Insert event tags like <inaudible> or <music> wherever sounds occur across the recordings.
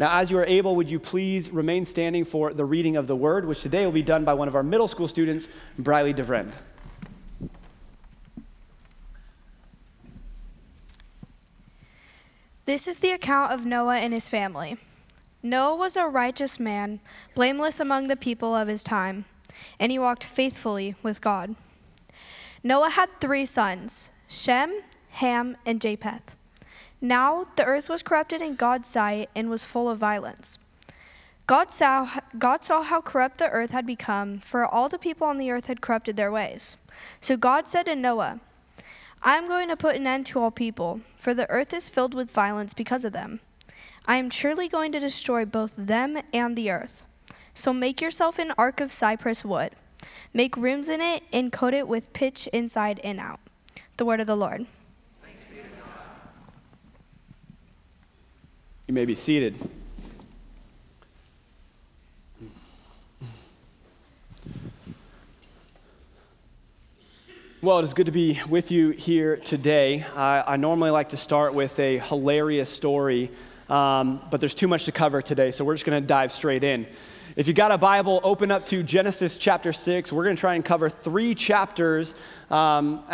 Now, as you are able, would you please remain standing for the reading of the word, which today will be done by one of our middle school students, Briley DeVrend. This is the account of Noah and his family. Noah was a righteous man, blameless among the people of his time, and he walked faithfully with God. Noah had three sons Shem, Ham, and Japheth. Now the earth was corrupted in God's sight and was full of violence. God saw, God saw how corrupt the earth had become, for all the people on the earth had corrupted their ways. So God said to Noah, I am going to put an end to all people, for the earth is filled with violence because of them. I am surely going to destroy both them and the earth. So make yourself an ark of cypress wood. Make rooms in it and coat it with pitch inside and out. The word of the Lord. You may be seated. Well, it is good to be with you here today. I, I normally like to start with a hilarious story, um, but there's too much to cover today, so we're just going to dive straight in. If you got a Bible, open up to Genesis chapter 6. We're going to try and cover three chapters, um,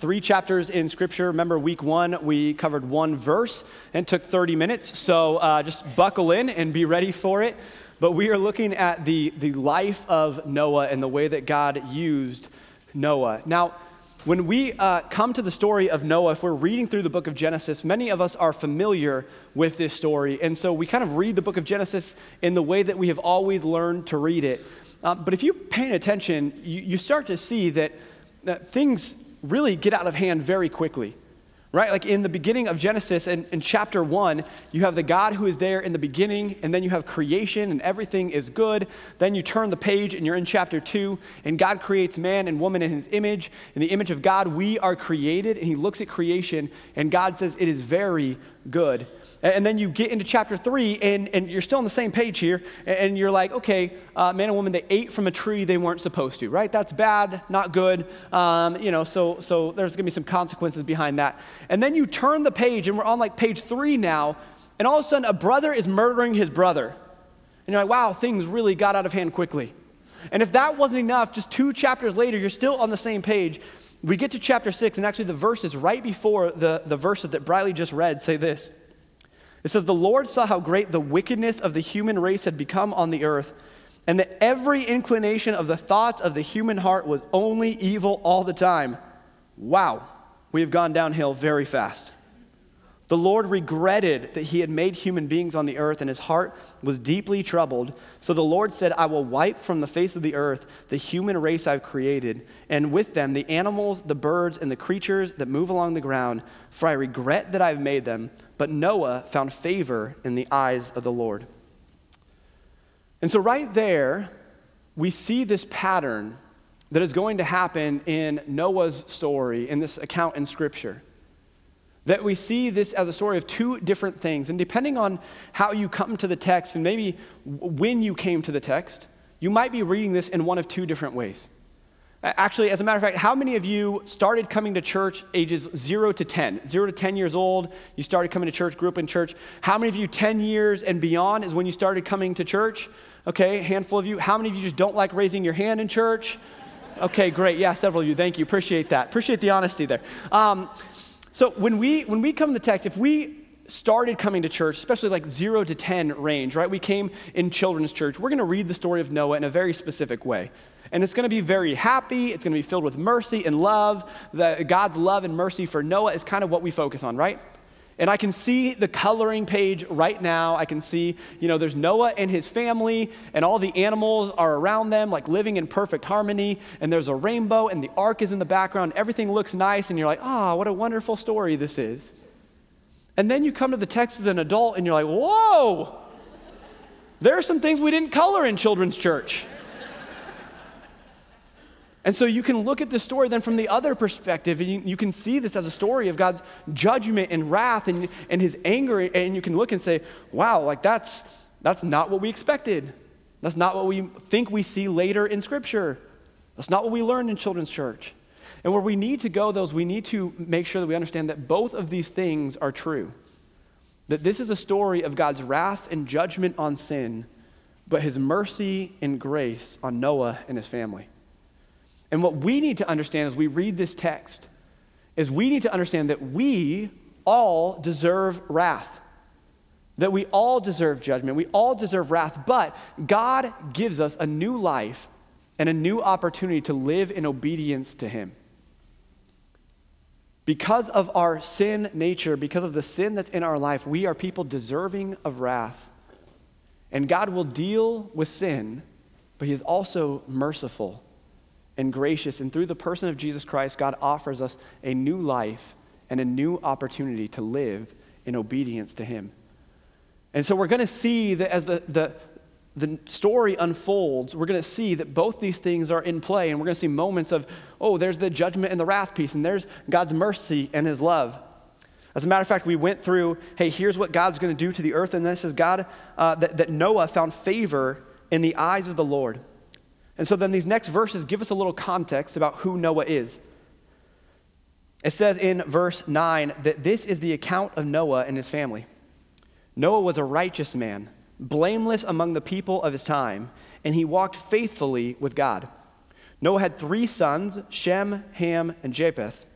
three chapters in Scripture. Remember, week one, we covered one verse and took 30 minutes. So uh, just buckle in and be ready for it. But we are looking at the, the life of Noah and the way that God used Noah. Now, when we uh, come to the story of Noah, if we're reading through the book of Genesis, many of us are familiar with this story. And so we kind of read the book of Genesis in the way that we have always learned to read it. Um, but if you pay attention, you, you start to see that, that things really get out of hand very quickly right? Like in the beginning of Genesis and in chapter one, you have the God who is there in the beginning, and then you have creation and everything is good. Then you turn the page and you're in chapter two, and God creates man and woman in his image. In the image of God, we are created, and he looks at creation, and God says, It is very good. And then you get into chapter three, and, and you're still on the same page here, and you're like, okay, uh, man and woman, they ate from a tree they weren't supposed to, right? That's bad, not good. Um, you know, so, so there's gonna be some consequences behind that. And then you turn the page, and we're on like page three now, and all of a sudden a brother is murdering his brother. And you're like, wow, things really got out of hand quickly. And if that wasn't enough, just two chapters later, you're still on the same page. We get to chapter six, and actually the verses right before the, the verses that Briley just read say this. It says, The Lord saw how great the wickedness of the human race had become on the earth, and that every inclination of the thoughts of the human heart was only evil all the time. Wow, we have gone downhill very fast. The Lord regretted that he had made human beings on the earth, and his heart was deeply troubled. So the Lord said, I will wipe from the face of the earth the human race I've created, and with them the animals, the birds, and the creatures that move along the ground, for I regret that I've made them. But Noah found favor in the eyes of the Lord. And so, right there, we see this pattern that is going to happen in Noah's story, in this account in Scripture that we see this as a story of two different things. And depending on how you come to the text, and maybe when you came to the text, you might be reading this in one of two different ways. Actually, as a matter of fact, how many of you started coming to church ages 0 to 10? 0 to 10 years old, you started coming to church, grew up in church. How many of you 10 years and beyond is when you started coming to church? Okay, handful of you. How many of you just don't like raising your hand in church? Okay, great. Yeah, several of you. Thank you. Appreciate that. Appreciate the honesty there. Um, so when we when we come to the text, if we started coming to church, especially like zero to 10 range, right? We came in children's church. We're going to read the story of Noah in a very specific way. And it's going to be very happy. It's going to be filled with mercy and love. The, God's love and mercy for Noah is kind of what we focus on, right? And I can see the coloring page right now. I can see, you know, there's Noah and his family, and all the animals are around them, like living in perfect harmony. And there's a rainbow, and the ark is in the background. Everything looks nice, and you're like, ah, oh, what a wonderful story this is. And then you come to the text as an adult, and you're like, whoa, there are some things we didn't color in children's church. And so you can look at this story then from the other perspective, and you, you, can see this as a story of God's judgment and wrath and, and his anger, and you can look and say, wow, like that's, that's not what we expected. That's not what we think we see later in Scripture. That's not what we learned in children's church. And where we need to go, though, is we need to make sure that we understand that both of these things are true. that this is a story of God's wrath and judgment on sin, but his mercy and grace on Noah and his family. And what we need to understand as we read this text is we need to understand that we all deserve wrath. That we all deserve judgment. We all deserve wrath, but God gives us a new life and a new opportunity to live in obedience to Him. Because of our sin nature, because of the sin that's in our life, we are people deserving of wrath. And God will deal with sin, but He is also merciful and gracious. And through the person of Jesus Christ, God offers us a new life and a new opportunity to live in obedience to Him. And so we're going to see that as the, the, the story unfolds, we're going to see that both these things are in play. And we're going to see moments of, oh, there's the judgment and the wrath piece, and there's God's mercy and His love. As a matter of fact, we went through, hey, here's what God's going to do to the earth. And this is God, uh, that, that Noah found favor in the eyes of the Lord. And so then these next verses give us a little context about who Noah is. It says in verse 9 that this is the account of Noah and his family. Noah was a righteous man, blameless among the people of his time, and he walked faithfully with God. Noah had three sons Shem, Ham, and Japheth.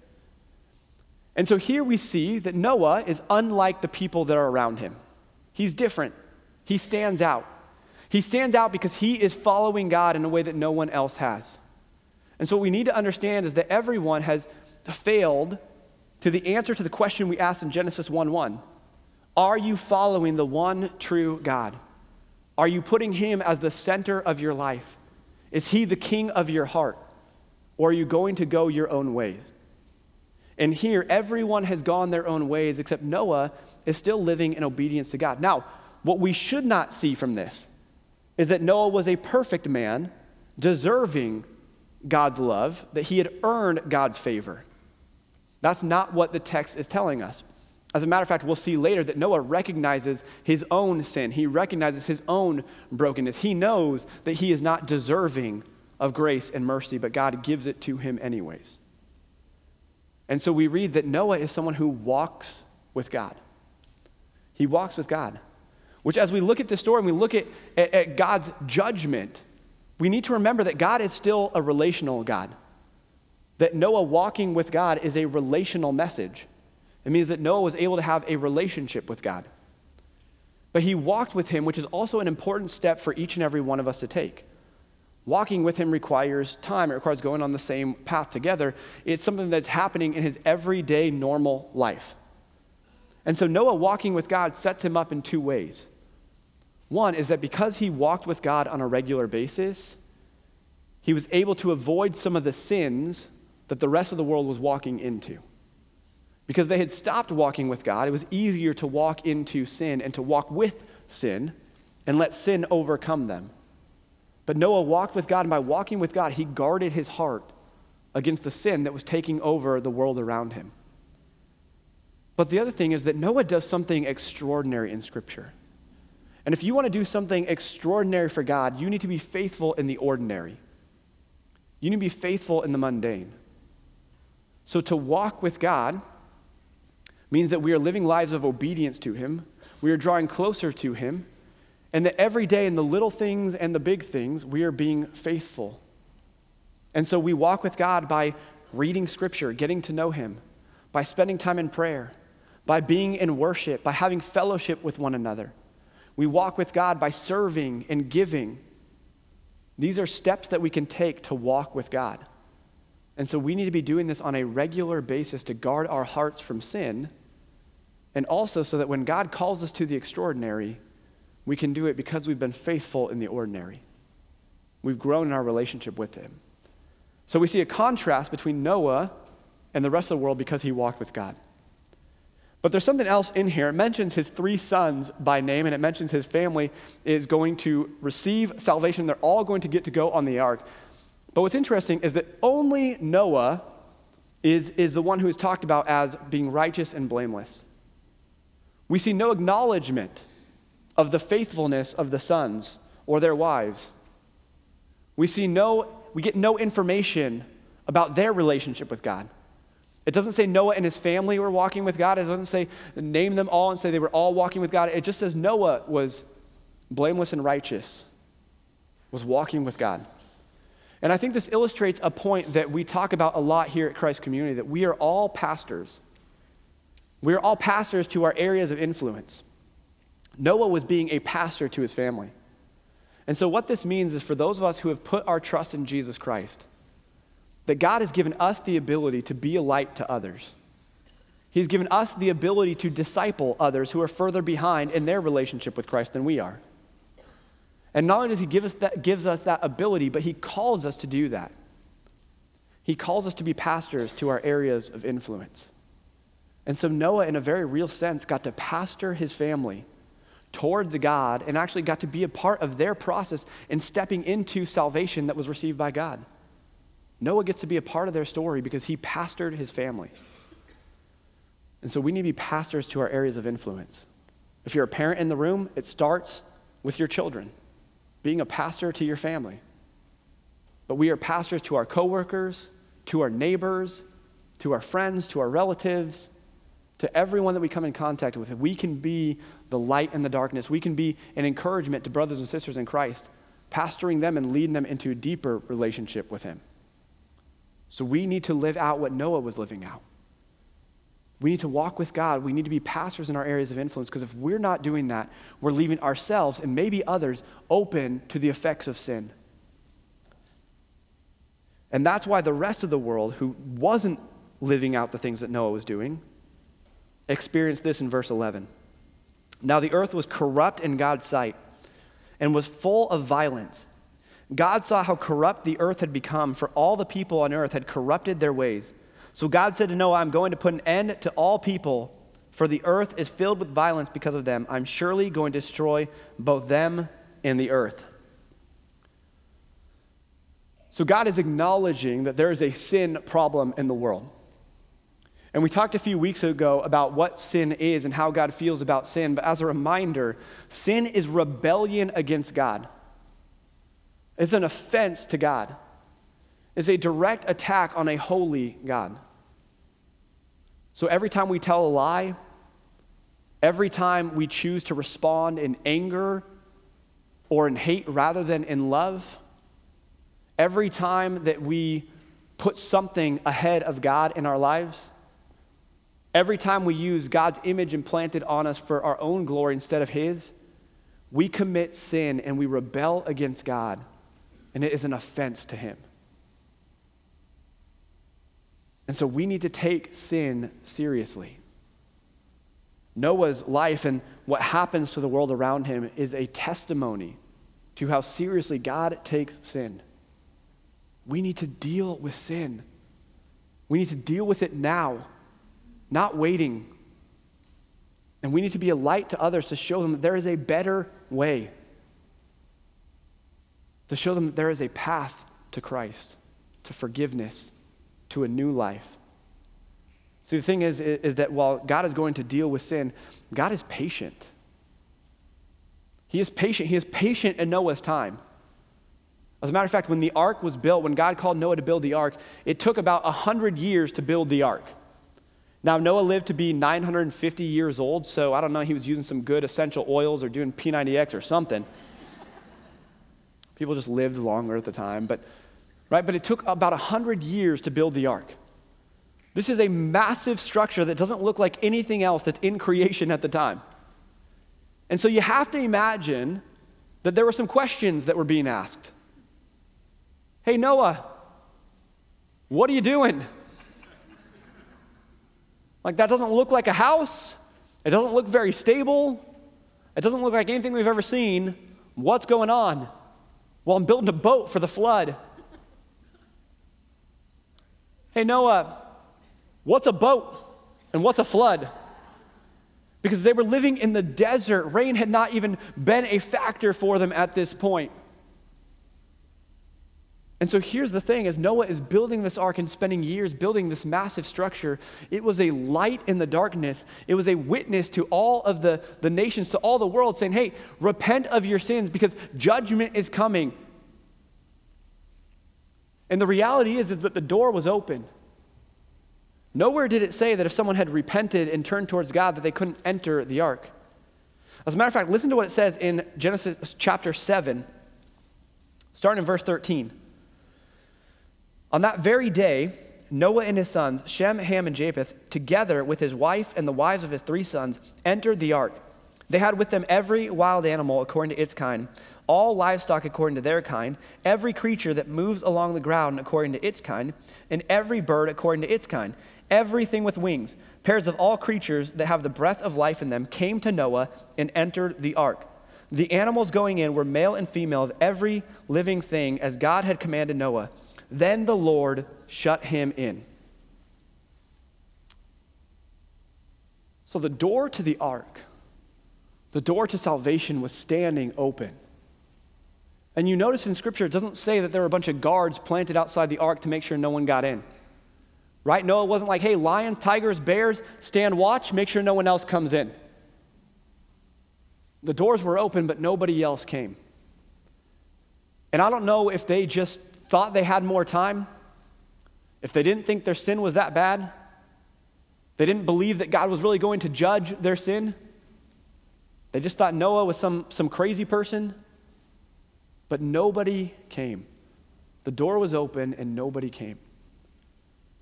And so here we see that Noah is unlike the people that are around him. He's different, he stands out. He stands out because he is following God in a way that no one else has. And so what we need to understand is that everyone has failed to the answer to the question we asked in Genesis 1 1. Are you following the one true God? Are you putting him as the center of your life? Is he the king of your heart? Or are you going to go your own ways? And here, everyone has gone their own ways except Noah is still living in obedience to God. Now, what we should not see from this is that Noah was a perfect man, deserving God's love, that he had earned God's favor. That's not what the text is telling us. As a matter of fact, we'll see later that Noah recognizes his own sin. He recognizes his own brokenness. He knows that he is not deserving of grace and mercy, but God gives it to him anyways. And so we read that Noah is someone who walks with God. He walks with God. Which, as we look at this story and we look at, at, at God's judgment, we need to remember that God is still a relational God. That Noah walking with God is a relational message. It means that Noah was able to have a relationship with God. But he walked with him, which is also an important step for each and every one of us to take. Walking with him requires time, it requires going on the same path together. It's something that's happening in his everyday normal life. And so Noah walking with God sets him up in two ways. One is that because he walked with God on a regular basis, he was able to avoid some of the sins that the rest of the world was walking into. Because they had stopped walking with God, it was easier to walk into sin and to walk with sin and let sin overcome them. But Noah walked with God, and by walking with God, he guarded his heart against the sin that was taking over the world around him. But the other thing is that Noah does something extraordinary in Scripture. And if you want to do something extraordinary for God, you need to be faithful in the ordinary. You need to be faithful in the mundane. So to walk with God means that we are living lives of obedience to Him, we are drawing closer to Him, and that every day in the little things and the big things, we are being faithful. And so we walk with God by reading Scripture, getting to know Him, by spending time in prayer, by being in worship, by having fellowship with one another. We walk with God by serving and giving. These are steps that we can take to walk with God. And so we need to be doing this on a regular basis to guard our hearts from sin, and also so that when God calls us to the extraordinary, we can do it because we've been faithful in the ordinary. We've grown in our relationship with Him. So we see a contrast between Noah and the rest of the world because he walked with God. But there's something else in here. It mentions his three sons by name, and it mentions his family is going to receive salvation. They're all going to get to go on the ark. But what's interesting is that only Noah is, is the one who is talked about as being righteous and blameless. We see no acknowledgement of the faithfulness of the sons or their wives. We see no, we get no information about their relationship with God. It doesn't say Noah and his family were walking with God. It doesn't say name them all and say they were all walking with God. It just says Noah was blameless and righteous, was walking with God. And I think this illustrates a point that we talk about a lot here at Christ Community that we are all pastors. We are all pastors to our areas of influence. Noah was being a pastor to his family. And so, what this means is for those of us who have put our trust in Jesus Christ, that God has given us the ability to be a light to others. He's given us the ability to disciple others who are further behind in their relationship with Christ than we are. And not only does He give us that, gives us that ability, but He calls us to do that. He calls us to be pastors to our areas of influence. And so Noah, in a very real sense, got to pastor his family towards God and actually got to be a part of their process in stepping into salvation that was received by God. Noah gets to be a part of their story because he pastored his family. And so we need to be pastors to our areas of influence. If you're a parent in the room, it starts with your children, being a pastor to your family. But we are pastors to our coworkers, to our neighbors, to our friends, to our relatives, to everyone that we come in contact with. We can be the light in the darkness. We can be an encouragement to brothers and sisters in Christ, pastoring them and leading them into a deeper relationship with Him. So we need to live out what Noah was living out. We need to walk with God. We need to be pastors in our areas of influence because if we're not doing that, we're leaving ourselves and maybe others open to the effects of sin. And that's why the rest of the world who wasn't living out the things that Noah was doing experienced this in verse 11. Now the earth was corrupt in God's sight and was full of violence. God saw how corrupt the earth had become, for all the people on earth had corrupted their ways. So God said to Noah, I'm going to put an end to all people, for the earth is filled with violence because of them. I'm surely going to destroy both them and the earth. So God is acknowledging that there is a sin problem in the world. And we talked a few weeks ago about what sin is and how God feels about sin. But as a reminder, sin is rebellion against God, it's an offense to God, it's a direct attack on a holy God. So every time we tell a lie, every time we choose to respond in anger or in hate rather than in love, every time that we put something ahead of God in our lives, Every time we use God's image implanted on us for our own glory instead of His, we commit sin and we rebel against God, and it is an offense to Him. And so we need to take sin seriously. Noah's life and what happens to the world around him is a testimony to how seriously God takes sin. We need to deal with sin. We need to deal with it now not waiting. And we need to be a light to others to show them that there is a better way, to show them that there is a path to Christ, to forgiveness, to a new life. See, the thing is, is that while God is going to deal with sin, God is patient. He is patient. He is patient in Noah's time. As a matter of fact, when the ark was built, when God called Noah to build the ark, it took about 100 years to build the ark. Now, Noah lived to be 950 years old, so I don't know, he was using some good essential oils or doing P90X or something. People just lived longer at the time, but right, but it took about 100 years to build the ark. This is a massive structure that doesn't look like anything else that's in creation at the time. And so you have to imagine that there were some questions that were being asked. Hey, Noah, what are you doing? Like, that doesn't look like a house. It doesn't look very stable. It doesn't look like anything we've ever seen. What's going on? Well, I'm building a boat for the flood. Hey, Noah, what's a boat and what's a flood? Because they were living in the desert. Rain had not even been a factor for them at this point. And so here's the thing as Noah is building this ark and spending years building this massive structure, it was a light in the darkness. It was a witness to all of the, the nations, to all the world, saying, hey, repent of your sins because judgment is coming. And the reality is, is that the door was open. Nowhere did it say that if someone had repented and turned towards God that they couldn't enter the ark. As a matter of fact, listen to what it says in Genesis chapter 7, starting in verse 13. On that very day, Noah and his sons, Shem, Ham, and Japheth, together with his wife and the wives of his three sons, entered the ark. They had with them every wild animal according to its kind, all livestock according to their kind, every creature that moves along the ground according to its kind, and every bird according to its kind. Everything with wings, pairs of all creatures that have the breath of life in them, came to Noah and entered the ark. The animals going in were male and female of every living thing as God had commanded Noah. Then the Lord shut him in. So the door to the ark, the door to salvation was standing open. And you notice in Scripture, it doesn't say that there were a bunch of guards planted outside the ark to make sure no one got in. Right? Noah wasn't like, hey, lions, tigers, bears, stand watch, make sure no one else comes in. The doors were open, but nobody else came. And I don't know if they just thought they had more time, if they didn't think their sin was that bad, they didn't believe that God was really going to judge their sin. They just thought Noah was some, some crazy person. But nobody came. The door was open and nobody came.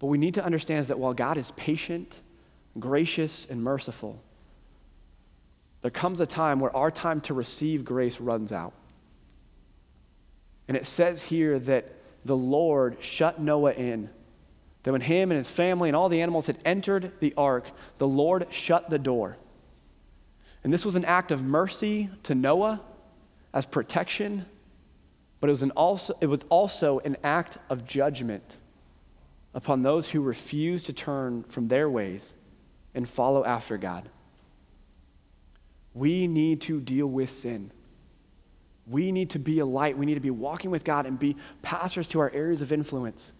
What we need to understand is that while God is patient, gracious, and merciful, there comes a time where our time to receive grace runs out. And it says here that the Lord shut Noah in. That when him and his family and all the animals had entered the ark, the Lord shut the door. And this was an act of mercy to Noah as protection, but it was, an also, it was also an act of judgment upon those who refuse to turn from their ways and follow after God. We need to deal with sin. We need to be a light. We need to be walking with God and be pastors to our areas of influence.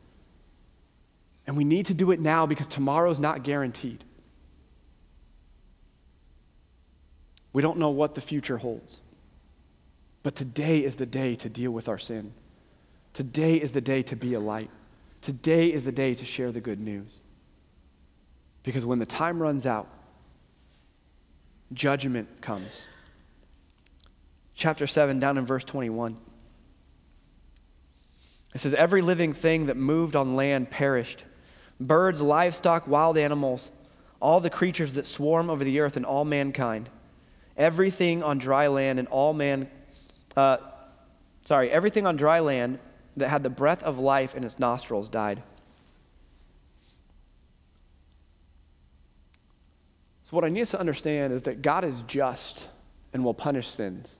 And we need to do it now because tomorrow is not guaranteed. We don't know what the future holds. But today is the day to deal with our sin. Today is the day to be a light. Today is the day to share the good news. Because when the time runs out, judgment comes chapter 7, down in verse 21. It says, Every living thing that moved on land perished birds, livestock, wild animals, all the creatures that swarm over the earth, and all mankind. Everything on dry land and all man, uh, sorry, everything on dry land that had the breath of life in its nostrils died. So, what I need us to understand is that God is just and will punish sins.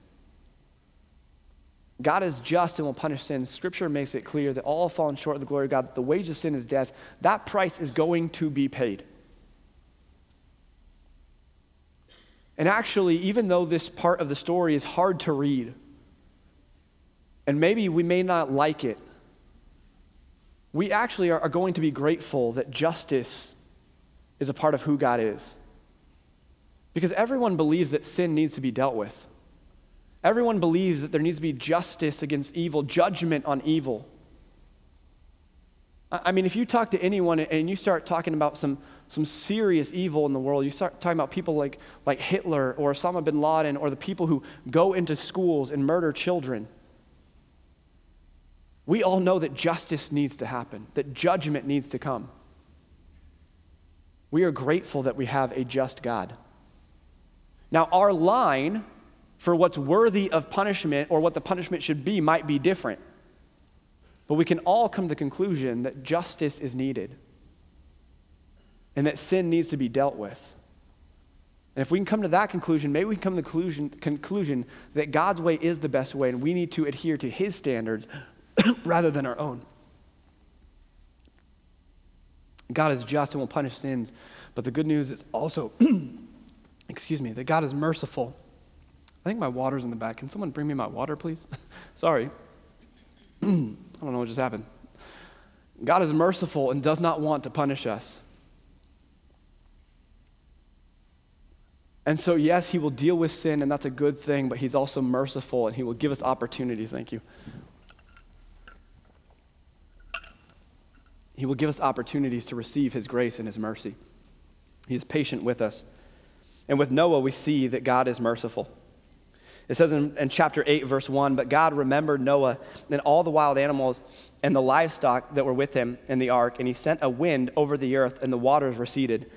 God is just and will punish sin. Scripture makes it clear that all have fallen short of the glory of God. The wage of sin is death. That price is going to be paid. And actually, even though this part of the story is hard to read, and maybe we may not like it, we actually are, going to be grateful that justice is a part of who God is. Because everyone believes that sin needs to be dealt with. Everyone believes that there needs to be justice against evil, judgment on evil. I mean, if you talk to anyone and you start talking about some, some serious evil in the world, you start talking about people like, like Hitler or Osama bin Laden or the people who go into schools and murder children. We all know that justice needs to happen, that judgment needs to come. We are grateful that we have a just God. Now, our line for what's worthy of punishment or what the punishment should be might be different. But we can all come to the conclusion that justice is needed and that sin needs to be dealt with. And if we can come to that conclusion, maybe we can come to the conclusion, conclusion that God's way is the best way and we need to adhere to his standards <coughs> rather than our own. God is just and will punish sins, but the good news is also, <coughs> excuse me, that God is merciful I think my water's in the back. Can someone bring me my water, please? <laughs> Sorry. <clears throat> I don't know what just happened. God is merciful and does not want to punish us. And so, yes, He will deal with sin, and that's a good thing, but He's also merciful and He will give us opportunity. Thank you. He will give us opportunities to receive His grace and His mercy. He is patient with us. And with Noah, we see that God is merciful. It says in, in, chapter 8, verse 1 But God remembered Noah and all the wild animals and the livestock that were with him in the ark, and he sent a wind over the earth, and the waters receded.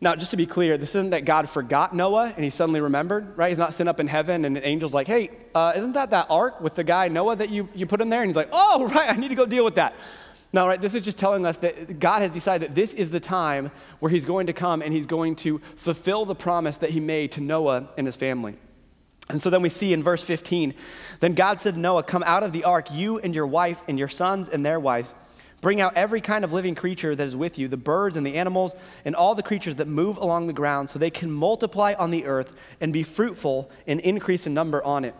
Now, just to be clear, this isn't that God forgot Noah and he suddenly remembered, right? He's not sitting up in heaven and an angel's like, hey, uh, isn't that that ark with the guy Noah that you, you put in there? And he's like, oh, <laughs> right, I need to go deal with that. Now, right, this is just telling us that God has decided that this is the time where he's going to come and he's going to fulfill the promise that he made to Noah and his family. And so then we see in verse 15, then God said to Noah, Come out of the ark, you and your wife and your sons and their wives. Bring out every kind of living creature that is with you, the birds and the animals, and all the creatures that move along the ground, so they can multiply on the earth and be fruitful and increase in number on it.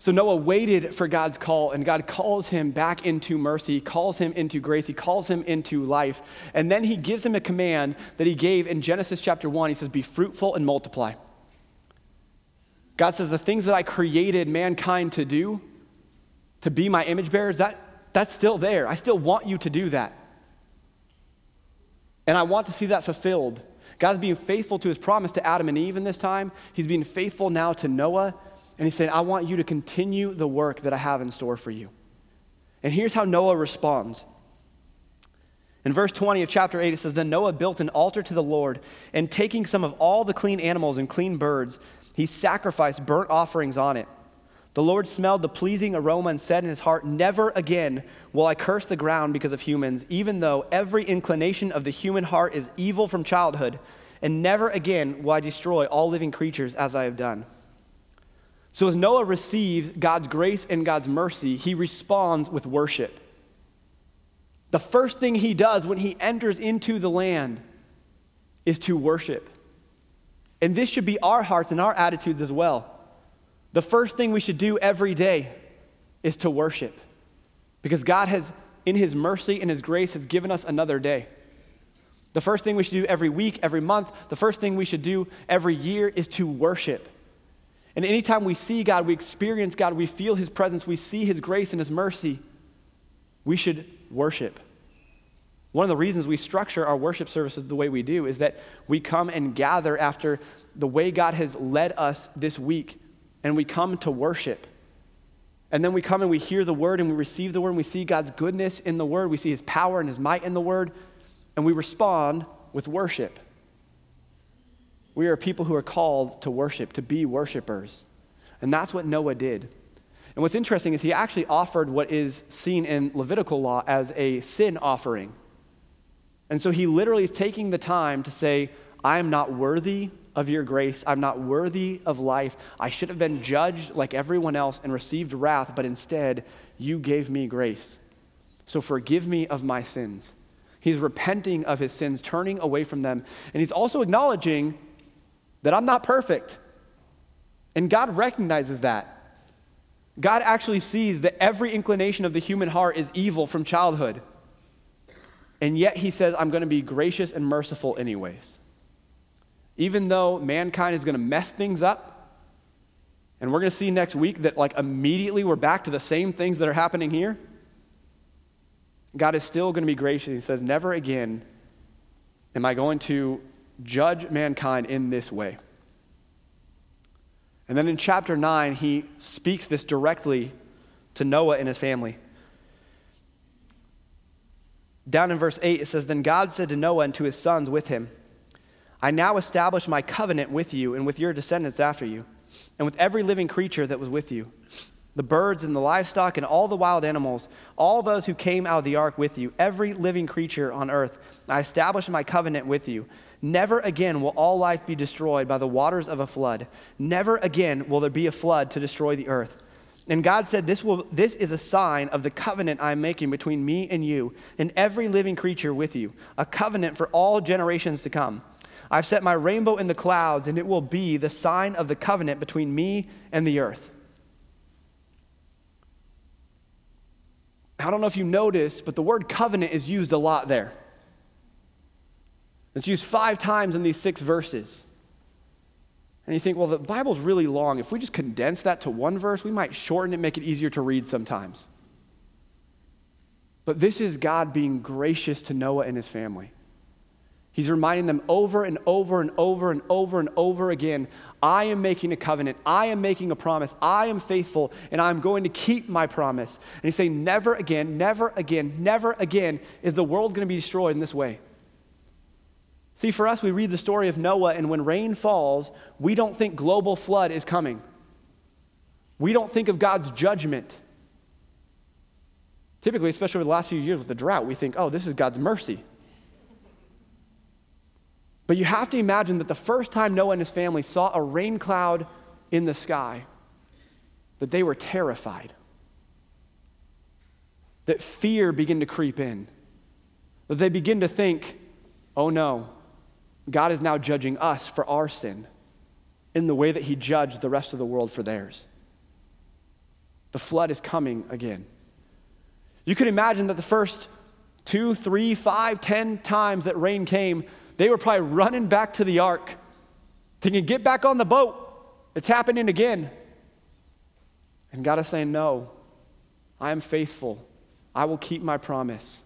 So Noah waited for God's call, and God calls him back into mercy. He calls him into grace. He calls him into life. And then he gives him a command that he gave in Genesis chapter 1. He says, Be fruitful and multiply. God says, The things that I created mankind to do, to be my image bearers, that, that's still there. I still want you to do that. And I want to see that fulfilled. God's being faithful to his promise to Adam and Eve in this time. He's being faithful now to Noah. And he's saying, I want you to continue the work that I have in store for you. And here's how Noah responds. In verse 20 of chapter 8, it says, Then Noah built an altar to the Lord, and taking some of all the clean animals and clean birds, he sacrificed burnt offerings on it. The Lord smelled the pleasing aroma and said in his heart, Never again will I curse the ground because of humans, even though every inclination of the human heart is evil from childhood, and never again will I destroy all living creatures as I have done. So, as Noah receives God's grace and God's mercy, he responds with worship. The first thing he does when he enters into the land is to worship. And this should be our hearts and our attitudes as well. The first thing we should do every day is to worship because God has, in His mercy and His grace, has given us another day. The first thing we should do every week, every month, the first thing we should do every year is to worship. And anytime we see God, we experience God, we feel His presence, we see His grace and His mercy, we should worship. One of the reasons we structure our worship services the way we do is that we come and gather after the way God has led us this week and we come to worship. And then we come and we hear the word and we receive the word and we see God's goodness in the word. We see his power and his might in the word and we respond with worship. We are people who are called to worship, to be worshipers. And that's what Noah did. And what's interesting is he actually offered what is seen in Levitical law as a sin offering. And so he literally is taking the time to say, I am not worthy of your grace. I'm not worthy of life. I should have been judged like everyone else and received wrath, but instead, you gave me grace. So forgive me of my sins. He's repenting of his sins, turning away from them. And he's also acknowledging that I'm not perfect. And God recognizes that. God actually sees that every inclination of the human heart is evil from childhood. And yet he says, I'm going to be gracious and merciful anyways even though mankind is going to mess things up, and we're going to see next week that, like, immediately we're back to the same things that are happening here, God is still going to be gracious. He says, Never again am I going to judge mankind in this way. And then in chapter 9, he speaks this directly to Noah and his family. Down in verse 8, it says, Then God said to Noah and to his sons with him, I now establish my covenant with you and with your descendants after you, and with every living creature that was with you the birds and the livestock and all the wild animals, all those who came out of the ark with you, every living creature on earth. I establish my covenant with you. Never again will all life be destroyed by the waters of a flood. Never again will there be a flood to destroy the earth. And God said, this, will, this is a sign of the covenant I'm making between me and you and every living creature with you, a covenant for all generations to come. I've set my rainbow in the clouds, and it will be the sign of the covenant between me and the earth. I don't know if you noticed, but the word covenant is used a lot there. It's used five times in these six verses. And you think, well, the Bible's really long. If we just condense that to one verse, we might shorten it, make it easier to read sometimes. But this is God being gracious to Noah and his family. He's reminding them over and over and over and over and over again I am making a covenant. I am making a promise. I am faithful, and I'm going to keep my promise. And he's saying, Never again, never again, never again is the world going to be destroyed in this way. See, for us, we read the story of Noah, and when rain falls, we don't think global flood is coming. We don't think of God's judgment. Typically, especially over the last few years with the drought, we think, oh, this is God's mercy. But you have to imagine that the first time Noah and his family saw a rain cloud in the sky, that they were terrified. That fear began to creep in. That they begin to think, oh no, God is now judging us for our sin in the way that he judged the rest of the world for theirs. The flood is coming again. You can imagine that the first two, three, five, ten times that rain came, they were probably running back to the ark, thinking, Get back on the boat. It's happening again. And God is saying, No, I am faithful. I will keep my promise.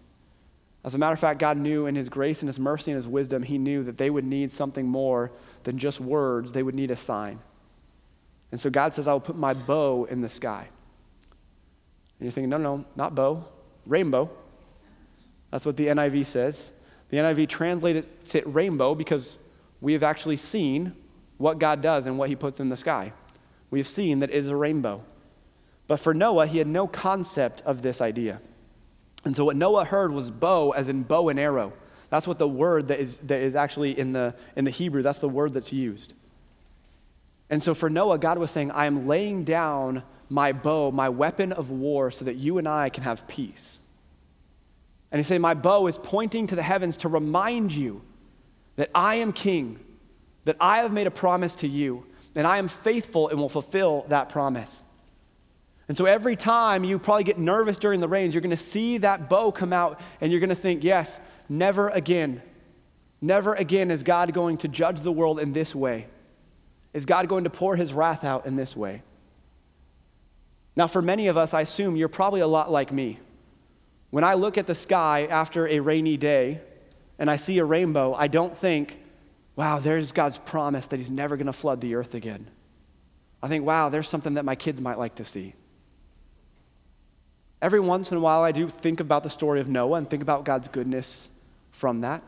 As a matter of fact, God knew in His grace and His mercy and His wisdom, He knew that they would need something more than just words, they would need a sign. And so God says, I will put my bow in the sky. And you're thinking, no, no, not bow, rainbow. That's what the NIV says. The NIV translated it to rainbow because we have actually seen what God does and what he puts in the sky. We have seen that it is a rainbow. But for Noah, he had no concept of this idea. And so what Noah heard was bow, as in bow and arrow. That's what the word that is, that is actually in the, in the Hebrew, that's the word that's used. And so for Noah, God was saying, I am laying down my bow, my weapon of war, so that you and I can have peace. And he said, My bow is pointing to the heavens to remind you that I am king, that I have made a promise to you, and I am faithful and will fulfill that promise. And so every time you probably get nervous during the rains, you're going to see that bow come out and you're going to think, yes, never again. Never again is God going to judge the world in this way. Is God going to pour his wrath out in this way? Now, for many of us, I assume you're probably a lot like me. When I look at the sky after a rainy day and I see a rainbow, I don't think, wow, there's God's promise that He's never going to flood the earth again. I think, wow, there's something that my kids might like to see. Every once in a while, I do think about the story of Noah and think about God's goodness from that.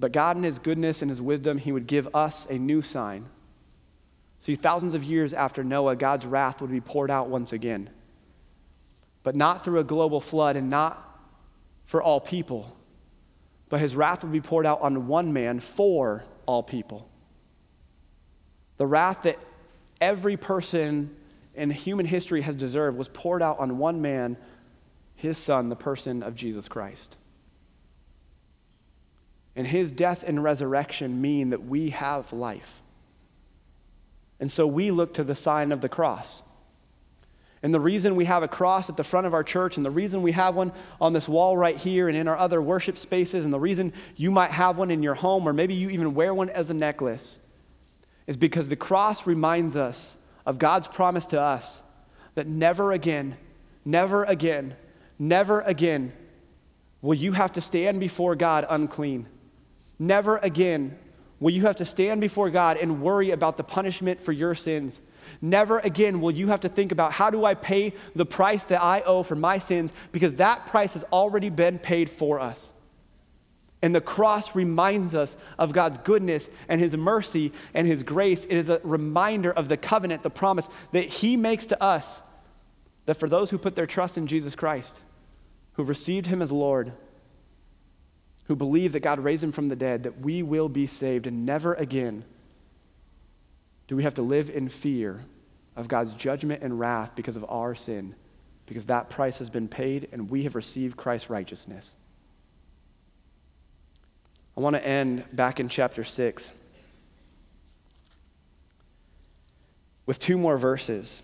But God, in His goodness and His wisdom, He would give us a new sign. See, thousands of years after Noah, God's wrath would be poured out once again but not through a global flood and not for all people. But his wrath would be poured out on one man for all people. The wrath that every person in human history has deserved was poured out on one man, his son, the person of Jesus Christ. And his death and resurrection mean that we have life. And so we look to the sign of the cross. And the reason we have a cross at the front of our church, and the reason we have one on this wall right here and in our other worship spaces, and the reason you might have one in your home, or maybe you even wear one as a necklace, is because the cross reminds us of God's promise to us that never again, never again, never again will you have to stand before God unclean. Never again will you have to stand before God and worry about the punishment for your sins. Never again will you have to think about how do I pay the price that I owe for my sins because that price has already been paid for us. And the cross reminds us of God's goodness and His mercy and His grace. It is a reminder of the covenant, the promise that He makes to us that for those who put their trust in Jesus Christ, who've received Him as Lord, who believe that God raised Him from the dead, that we will be saved and never again do we have to live in fear of God's judgment and wrath because of our sin? Because that price has been paid and we have received Christ's righteousness. I want to end back in chapter 6 with two more verses.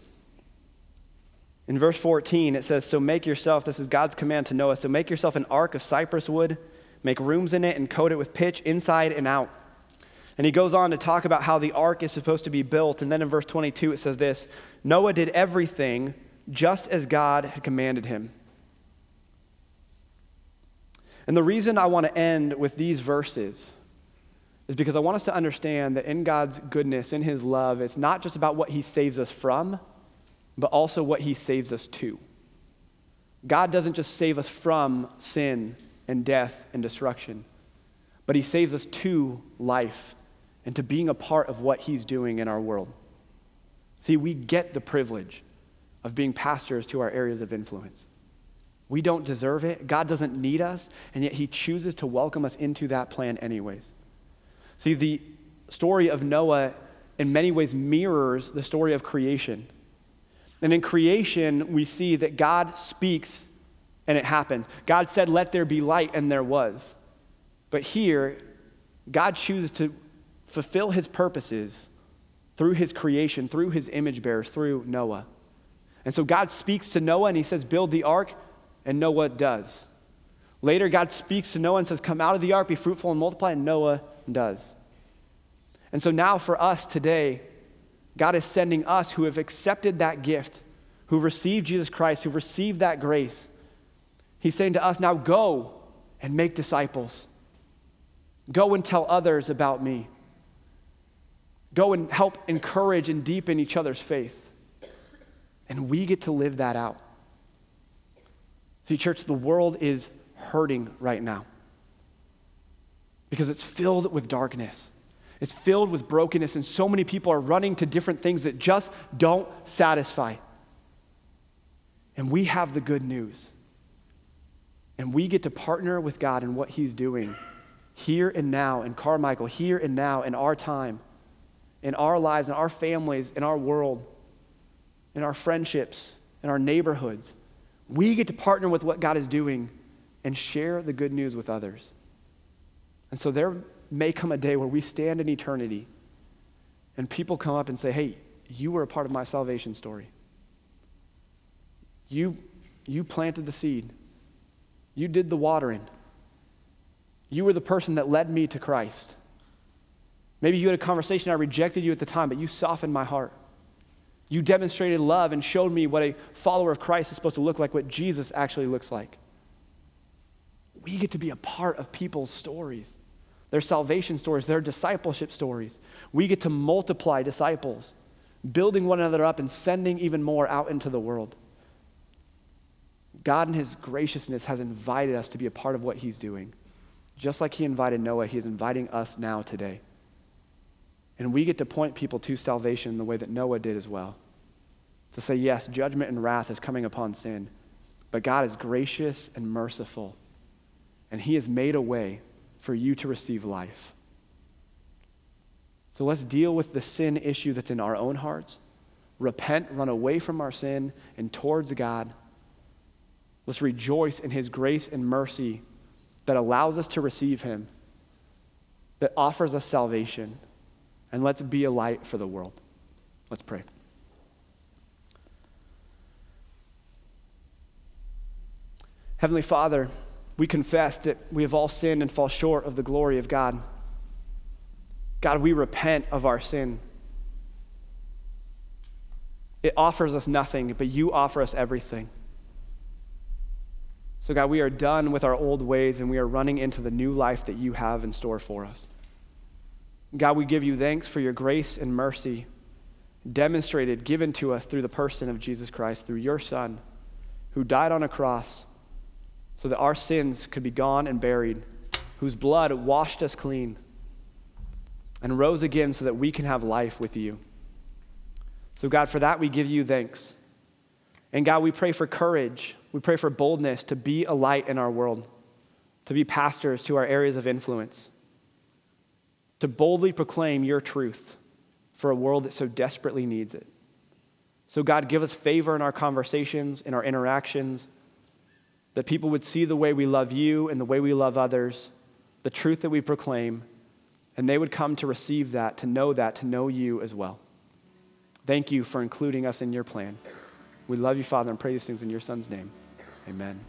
In verse 14, it says, So make yourself, this is God's command to Noah, so make yourself an ark of cypress wood, make rooms in it, and coat it with pitch inside and out. And he goes on to talk about how the ark is supposed to be built. And then in verse 22, it says this Noah did everything just as God had commanded him. And the reason I want to end with these verses is because I want us to understand that in God's goodness, in His love, it's not just about what He saves us from, but also what He saves us to. God doesn't just save us from sin and death and destruction, but He saves us to life and to being a part of what He's doing in our world. See, we get the privilege of being pastors to our areas of influence. We don't deserve it. God doesn't need us, and yet He chooses to welcome us into that plan, anyways. See, the story of Noah in many ways mirrors the story of creation. And in creation, we see that God speaks and it happens. God said, Let there be light, and there was. But here, God chooses to fulfill his purposes through his creation, through his image bearers, through Noah. And so God speaks to Noah and he says, Build the ark, and Noah does. Later, God speaks to Noah and says, Come out of the ark, be fruitful and multiply, and Noah does. And so now for us today, God is sending us who have accepted that gift, who received Jesus Christ, who received that grace. He's saying to us, now go and make disciples. Go and tell others about me. Go and help encourage and deepen each other's faith. And we get to live that out. See, church, the world is hurting right now because it's filled with darkness. It's filled with brokenness, and so many people are running to different things that just don't satisfy. And we have the good news. And we get to partner with God in what He's doing here and now in Carmichael, here and now in our time, in our lives, in our families, in our world, in our friendships, in our neighborhoods. We get to partner with what God is doing and share the good news with others. And so there may come a day where we stand in eternity and people come up and say, Hey, you were a part of my salvation story. You, you planted the seed, you did the watering. You were the person that led me to Christ. Maybe you had a conversation, I rejected you at the time, but you softened my heart. You demonstrated love and showed me what a follower of Christ is supposed to look like, what Jesus actually looks like. We get to be a part of people's stories their salvation stories, their discipleship stories. We get to multiply disciples, building one another up and sending even more out into the world. God, in His graciousness, has invited us to be a part of what He's doing. Just like He invited Noah, He is inviting us now today. And we get to point people to salvation the way that Noah did as well. To say, yes, judgment and wrath is coming upon sin, but God is gracious and merciful, and He has made a way for you to receive life. So let's deal with the sin issue that's in our own hearts. Repent, run away from our sin and towards God. Let's rejoice in His grace and mercy that allows us to receive Him, that offers us salvation, and let's be a light for the world. Let's pray. Heavenly Father, we confess that we have all sinned and fall short of the glory of God. God, we repent of our sin. It offers us nothing, but you offer us everything. So, God, we are done with our old ways and we are running into the new life that you have in store for us. God, we give you thanks for your grace and mercy demonstrated, given to us through the person of Jesus Christ, through your Son, who died on a cross so that our sins could be gone and buried, whose blood washed us clean and rose again so that we can have life with you. So, God, for that we give you thanks. And God, we pray for courage. We pray for boldness to be a light in our world, to be pastors to our areas of influence, to boldly proclaim your truth for a world that so desperately needs it. So, God, give us favor in our conversations, in our interactions that people would see the way we love you and the way we love others, the truth that we proclaim, and they would come to receive that, to know that, to know you as well. Thank you for including us in your plan. We love you, Father, and pray these things in your Son's name. Amen.